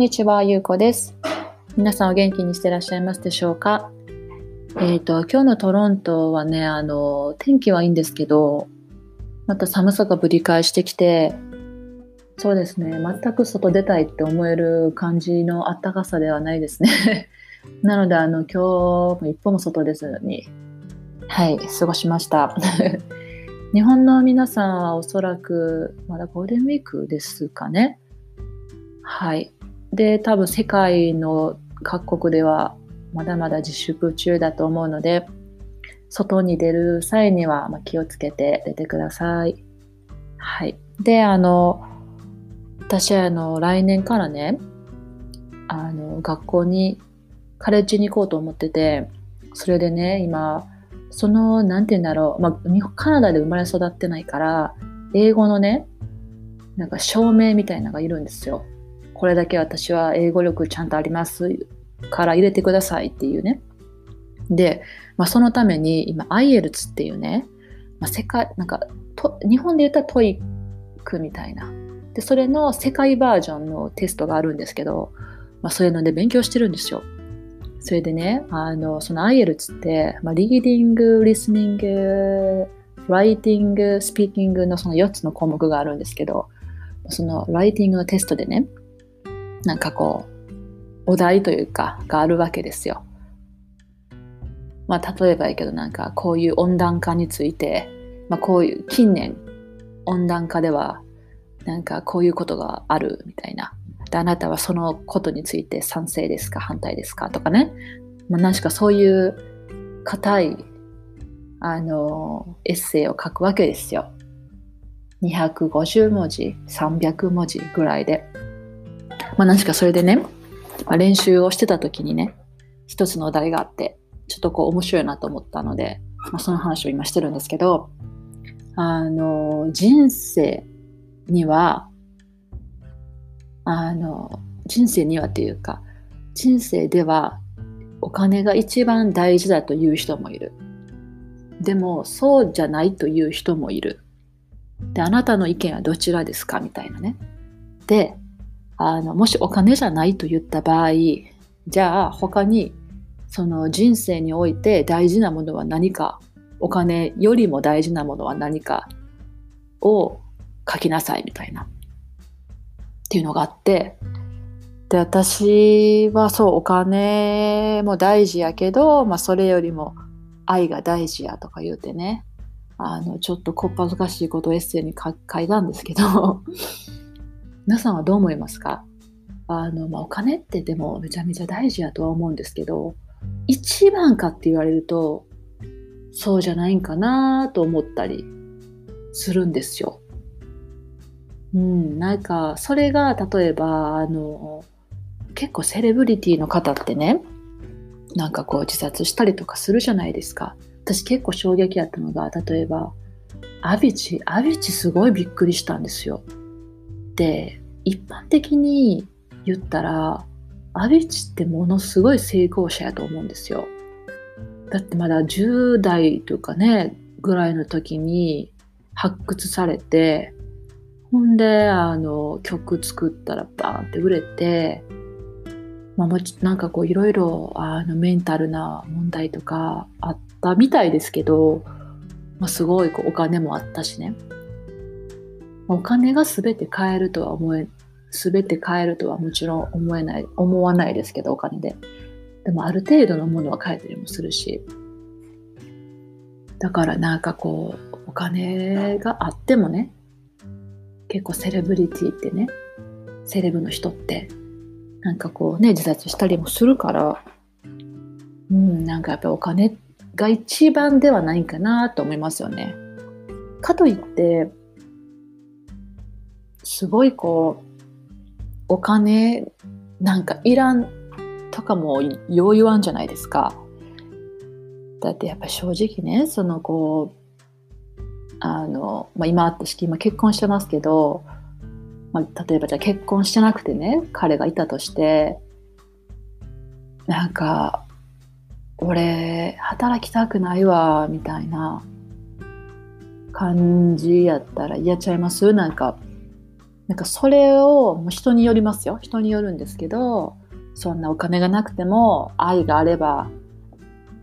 にちは、ゆうこです。皆さんお元気にしてらっしゃいますでしょうか？えっ、と、今日のトロントはね、あの、天気はいいんですけど、また寒さがぶり返してきて、そうですね、全く外出たいって思える感じの暖かさではないですね。なので、あの、今日も一歩も外出ずに、はい、過ごしました。日本の皆さんはおそらくまだゴールデンウィークですかね？はい。で、多分世界の各国ではまだまだ自粛中だと思うので、外に出る際には気をつけて出てください。はい。で、あの、私はあの来年からね、あの学校に、カレッジに行こうと思ってて、それでね、今、その、なんて言うんだろう、まあ、カナダで生まれ育ってないから、英語のね、なんか証明みたいなのがいるんですよ。これだけ私は英語力ちゃんとありますから入れてくださいっていうね。で、まあ、そのために今 IELTS っていうね、まあ、世界、なんかと、日本で言ったら TOEIC みたいな。で、それの世界バージョンのテストがあるんですけど、まあ、そういうので勉強してるんですよ。それでね、あの、その IELTS って、まあ、リーディング、リスニング、ライティング、スピーキングのその4つの項目があるんですけど、そのライティングのテストでね、なんかこう、お題というか、があるわけですよ。まあ、例えばやけど、なんかこういう温暖化について、まあ、こういう近年、温暖化では、なんかこういうことがあるみたいな。であなたはそのことについて賛成ですか反対ですかとかね。まあ、何しかそういう硬い、あの、エッセイを書くわけですよ。250文字、300文字ぐらいで。まあ、何かそれでね、まあ、練習をしてた時にね、一つのお題があって、ちょっとこう面白いなと思ったので、まあ、その話を今してるんですけど、あの、人生には、あの、人生にはっていうか、人生ではお金が一番大事だという人もいる。でも、そうじゃないという人もいる。で、あなたの意見はどちらですか？みたいなね。で、あの、もしお金じゃないと言った場合、じゃあ他にその人生において大事なものは何か、お金よりも大事なものは何かを書きなさいみたいな。っていうのがあって、で、私はそう、お金も大事やけど、まあそれよりも愛が大事やとか言うてね、あの、ちょっとこっぱずかしいことをエッセイに書書いたんですけど、皆さんはどう思いますか？あの、まあ、お金ってでもめちゃめちゃ大事やとは思うんですけど、一番かって言われると、そうじゃないんかなと思ったりするんですよ。うん、なんか、それが例えば、あの、結構セレブリティの方ってね、なんかこう自殺したりとかするじゃないですか。私結構衝撃やったのが、例えば、アビチ、アビチすごいびっくりしたんですよ。で、一般的に言ったら、アビチってものすごい成功者やと思うんですよ。だってまだ10代とかね、ぐらいの時に発掘されて、ほんで、あの、曲作ったらバーンって売れて、まあ、もちなんかこういろいろあのメンタルな問題とかあったみたいですけど、まあ、すごいこうお金もあったしね。お金が全て買えるとは思え、全て買えるとはもちろん思えない、思わないですけど、お金で。でもある程度のものは買えたりもするし。だからなんかこう、お金があってもね、結構セレブリティってね、セレブの人って、なんかこうね、自殺したりもするから、うん、なんかやっぱお金が一番ではないかなと思いますよね。かといって、すごいこう、お金なんかいらんとかもよう言わんじゃないですか。だってやっぱ正直ね、そのこう、あの、まあ、今私今結婚してますけど、まあ、例えばじゃあ結婚してなくてね、彼がいたとして、なんか、俺、働きたくないわ、みたいな感じやったら嫌ちゃいます？なんか、なんかそれをもう人によりますよ。人によるんですけどそんなお金がなくても愛があれば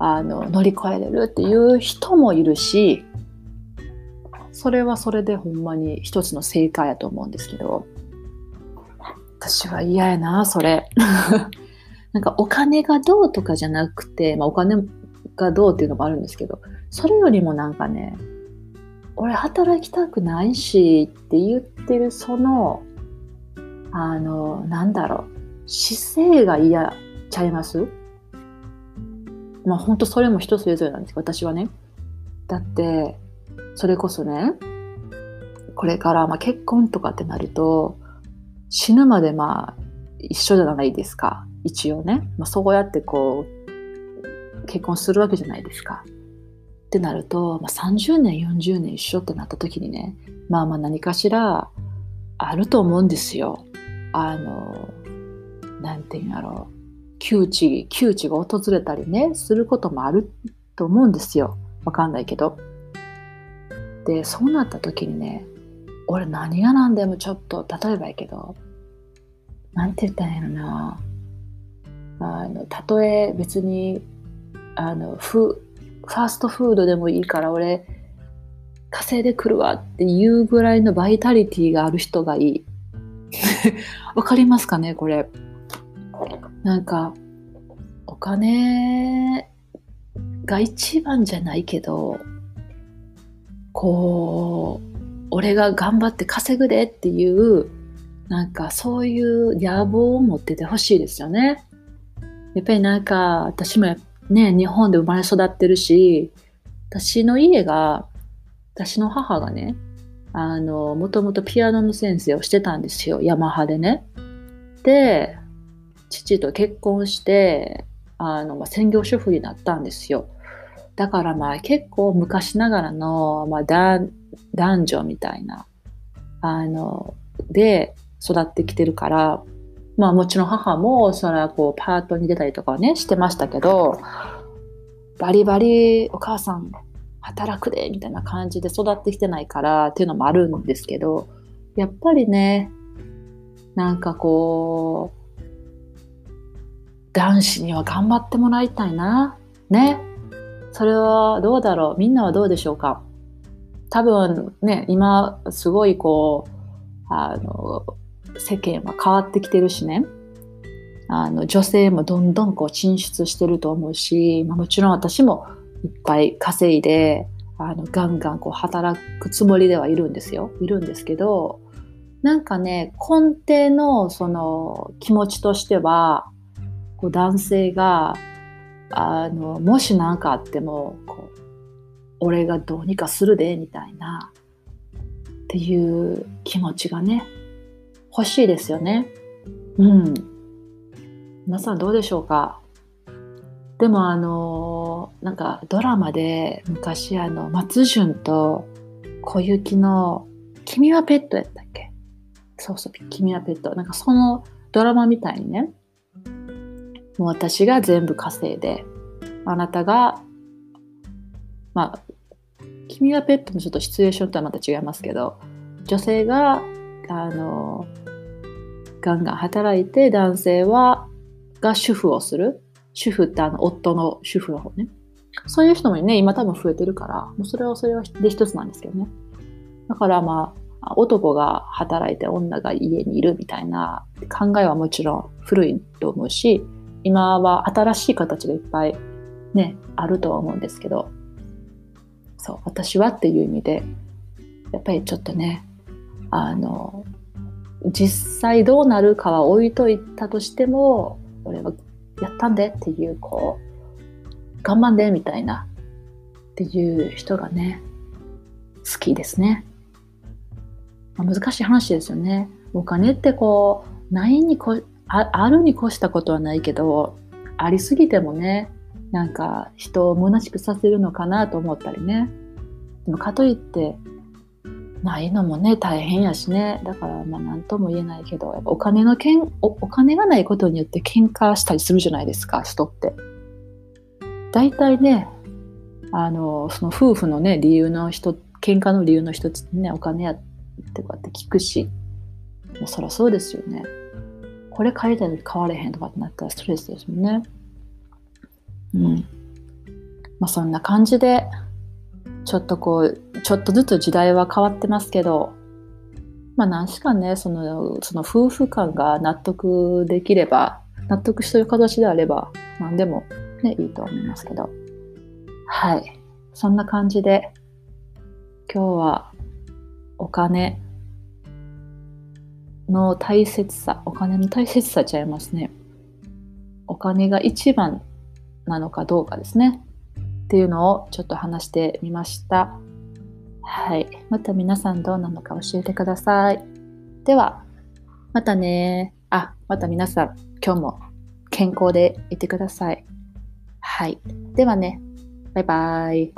あの乗り越えれるっていう人もいるしそれはそれでほんまに一つの正解やと思うんですけど私は嫌やなそれ。なんかお金がどうとかじゃなくて、まあ、お金がどうっていうのもあるんですけどそれよりもなんかね俺働きたくないしって言ってるそのあのなんだろう。姿勢が嫌ちゃいます？まあ本当それも人それぞれなんですけど私はね。だってそれこそねこれからまあ結婚とかってなると死ぬまでまあ一緒じゃないですか。一応ね、まあ、そうやってこう結婚するわけじゃないですか。ってなると、まあ、30年40年一緒ってなった時にねまあまあ何かしらあると思うんですよ。あのなんていうんだろう窮地窮地が訪れたりねすることもあると思うんですよ。わかんないけど。でそうなった時にね俺何が何でもちょっと例えばやけどなんて言ったらいいのなあのたとえ別にあのフファーストフードでもいいから俺稼いでくるわっていうぐらいのバイタリティがある人がいい。わかりますかねこれ。なんかお金が一番じゃないけどこう俺が頑張って稼ぐでっていうなんかそういう野望を持っててほしいですよね。やっぱりなんか私もね日本で生まれ育ってるし私の家が私の母がねあのもともとピアノの先生をしてたんですよヤマハでね。で父と結婚してあの、まあ、専業主婦になったんですよ。だからまあ結構昔ながらの、まあ、男女みたいなあので育ってきてるからまあもちろん母もそれはこうパートに出たりとかはねしてましたけどバリバリお母さん働くでみたいな感じで育ってきてないからっていうのもあるんですけどやっぱりねなんかこう男子には頑張ってもらいたいなね。それはどうだろうみんなはどうでしょうか。多分ね今すごいこうあの世間は変わってきてるしね。あの女性もどんどんこう進出してると思うし、まあ、もちろん私もいっぱい稼いであのガンガンこう働くつもりではいるんですよ。いるんですけどなんかね根底のその気持ちとしてはこう男性があのもし何かあってもこう俺がどうにかするでみたいなっていう気持ちがね欲しいですよね。うん。皆さんどうでしょうか？でもあのなんかドラマで昔あの松潤と小雪の「君はペット」やったっけ？そうそう「君はペット」なんかそのドラマみたいにねもう私が全部稼いであなたがまあ君はペットのちょっとシチュエーションとはまた違いますけど女性があのガンガン働いて男性はが主婦をする。主婦ってあの夫の主婦の方ね。そういう人もね今多分増えてるからもうそれはそれはで一つなんですけどね。だからまあ男が働いて女が家にいるみたいな考えはもちろん古いと思うし今は新しい形がいっぱいねあるとは思うんですけど。そう私はっていう意味でやっぱりちょっとねあの実際どうなるかは置いといたとしても俺はやったんでっていうこう頑張んでみたいなっていう人がね好きですね、まあ、難しい話ですよね。お金ってこうないにこああるに越したことはないけどありすぎてもねなんか人を虚しくさせるのかなと思ったりね。でもかといってないのもね大変やしねだからまあ何とも言えないけどやっぱお金のけんお金がないことによって喧嘩したりするじゃないですか人って大体ねあのその夫婦のね理由の人喧嘩の理由の一つってねお金やってこうやって聞くしもうそりゃそうですよね。これ変えたいのに変われへんとかってなったらストレスですもんね。うん。まあそんな感じで、ちょっとこう、ちょっとずつ時代は変わってますけど、まあ何しかね、その、その夫婦間が納得できれば、納得してる形であれば、何でもね、いいと思いますけど。はい。そんな感じで、今日はお金の大切さ、お金の大切さちゃいますね。お金が一番なのかどうかですね。っていうのをちょっと話してみました。はい。また皆さんどうなのか教えてください。では、またね。あ、また皆さん、今日も健康でいてください。はい。ではね、バイバイ。